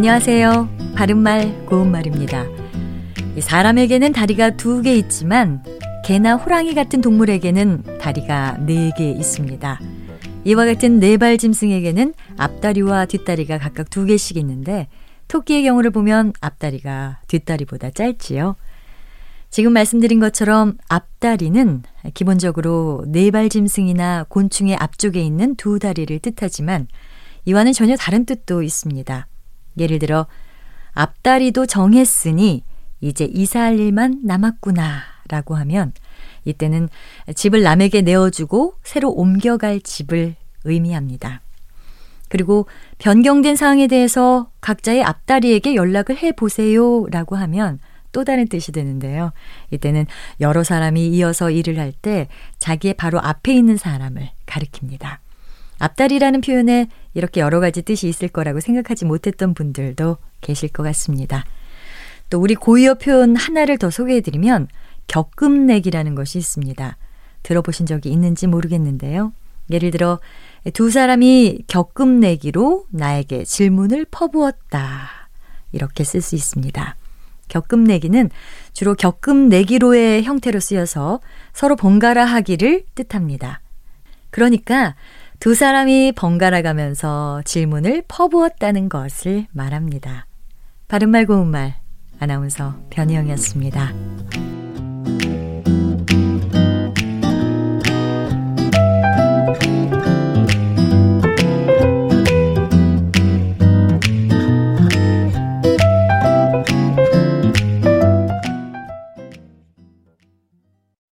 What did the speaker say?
안녕하세요. 바른말 고운말입니다. 사람에게는 다리가 두 개 있지만 개나 호랑이 같은 동물에게는 다리가 네 개 있습니다. 이와 같은 네발 짐승에게는 앞다리와 뒷다리가 각각 두 개씩 있는데 토끼의 경우를 보면 앞다리가 뒷다리보다 짧지요. 지금 말씀드린 것처럼 앞다리는 기본적으로 네발 짐승이나 곤충의 앞쪽에 있는 두 다리를 뜻하지만 이와는 전혀 다른 뜻도 있습니다. 예를 들어 앞다리도 정했으니 이제 이사할 일만 남았구나 라고 하면 이때는 집을 남에게 내어주고 새로 옮겨갈 집을 의미합니다. 그리고 변경된 사항에 대해서 각자의 앞다리에게 연락을 해 보세요 라고 하면 또 다른 뜻이 되는데요. 이때는 여러 사람이 이어서 일을 할 때 자기의 바로 앞에 있는 사람을 가리킵니다. 앞다리라는 표현에 이렇게 여러 가지 뜻이 있을 거라고 생각하지 못했던 분들도 계실 것 같습니다. 또 우리 고유어 표현 하나를 더 소개해드리면 격금내기라는 것이 있습니다. 들어보신 적이 있는지 모르겠는데요. 예를 들어 두 사람이 격금내기로 나에게 질문을 퍼부었다. 이렇게 쓸 수 있습니다. 격금내기는 주로 격금내기로의 형태로 쓰여서 서로 번갈아 하기를 뜻합니다. 그러니까 두 사람이 번갈아 가면서 질문을 퍼부었다는 것을 말합니다. 바른말 고운말 아나운서 변희영이었습니다.